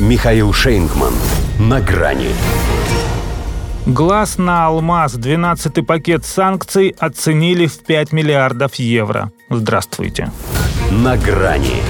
Михаил Шейнгман. На грани. Глаз на алмаз. 12-й пакет санкций оценили в 5 миллиардов евро. Здравствуйте. На грани.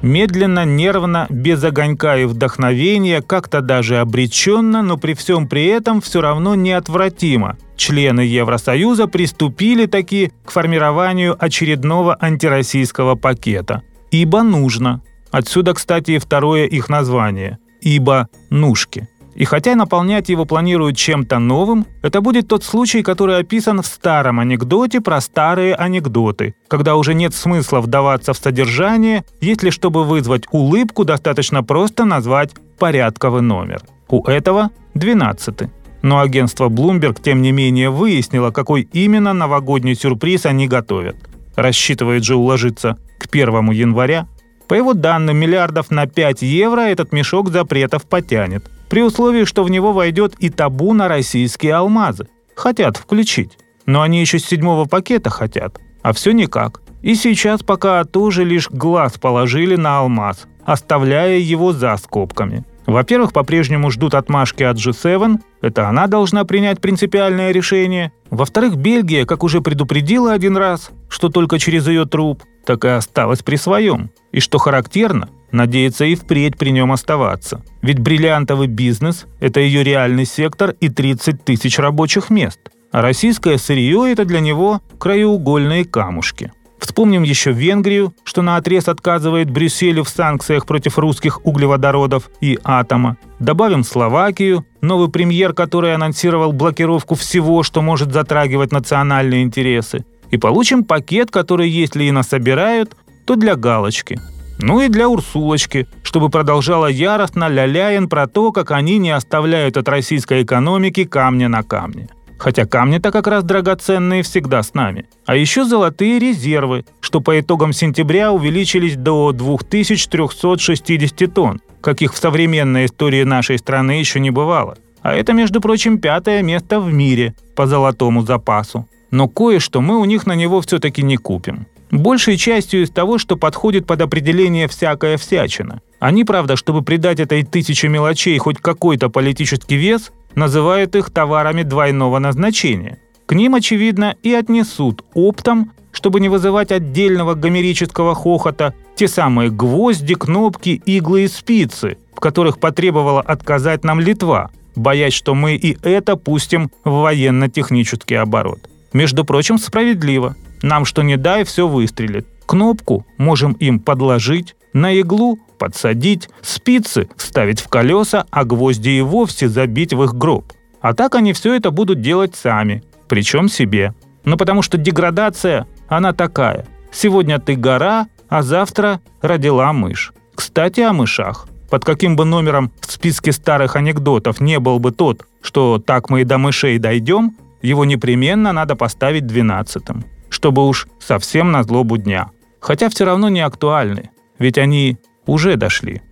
Медленно, нервно, без огонька и вдохновения, как-то даже обреченно, но при всем при этом все равно неотвратимо. Члены Евросоюза приступили таки к формированию очередного антироссийского пакета. Ибо нужно. Отсюда, кстати, и второе их название. Ибо нужки. И хотя наполнять его планируют чем-то новым, это будет тот случай, который описан в старом анекдоте про старые анекдоты, когда уже нет смысла вдаваться в содержание, если чтобы вызвать улыбку, достаточно просто назвать порядковый номер. У этого 12. Но агентство Bloomberg, тем не менее, выяснило, какой именно новогодний сюрприз они готовят. Рассчитывает же уложиться к 1 января. По его данным, миллиардов на 5 евро этот мешок запретов потянет – при условии, что в него войдет и табу на российские алмазы. Хотят включить. Но они еще с седьмого пакета хотят. А все никак. И сейчас пока тоже лишь глаз положили на алмаз, оставляя его за скобками. Во-первых, по-прежнему ждут отмашки от G7, это она должна принять принципиальное решение. Во-вторых, Бельгия, как уже предупредила один раз, что только через ее труп, так и осталась при своем. И что характерно, надеется и впредь при нем оставаться. Ведь бриллиантовый бизнес – это ее реальный сектор и 30 тысяч рабочих мест. А российское сырье – это для него краеугольные камушки. Вспомним еще Венгрию, что на отрез отказывает Брюсселю в санкциях против русских углеводородов и атома. Добавим Словакию, новый премьер, который анонсировал блокировку всего, что может затрагивать национальные интересы. И получим пакет, который, если и насобирают, то для галочки – ну и для Урсулочки, чтобы продолжала яростно ляляен про то, как они не оставляют от российской экономики камня на камне. Хотя камни-то как раз драгоценные всегда с нами. А еще золотые резервы, что по итогам сентября увеличились до 2360 тонн, каких в современной истории нашей страны еще не бывало. А это, между прочим, пятое место в мире по золотому запасу. Но кое-что мы у них на него все-таки не купим большей частью из того, что подходит под определение «всякая всячина». Они, правда, чтобы придать этой тысяче мелочей хоть какой-то политический вес, называют их товарами двойного назначения. К ним, очевидно, и отнесут оптом, чтобы не вызывать отдельного гомерического хохота, те самые гвозди, кнопки, иглы и спицы, в которых потребовала отказать нам Литва, боясь, что мы и это пустим в военно-технический оборот. Между прочим, справедливо. Нам что не дай, все выстрелит. Кнопку можем им подложить, на иглу подсадить, спицы вставить в колеса, а гвозди и вовсе забить в их гроб. А так они все это будут делать сами, причем себе. Ну потому что деградация, она такая. Сегодня ты гора, а завтра родила мышь. Кстати, о мышах. Под каким бы номером в списке старых анекдотов не был бы тот, что так мы и до мышей дойдем, его непременно надо поставить двенадцатым чтобы уж совсем на злобу дня. Хотя все равно не актуальны, ведь они уже дошли.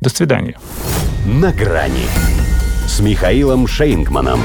До свидания. На грани с Михаилом Шейнгманом.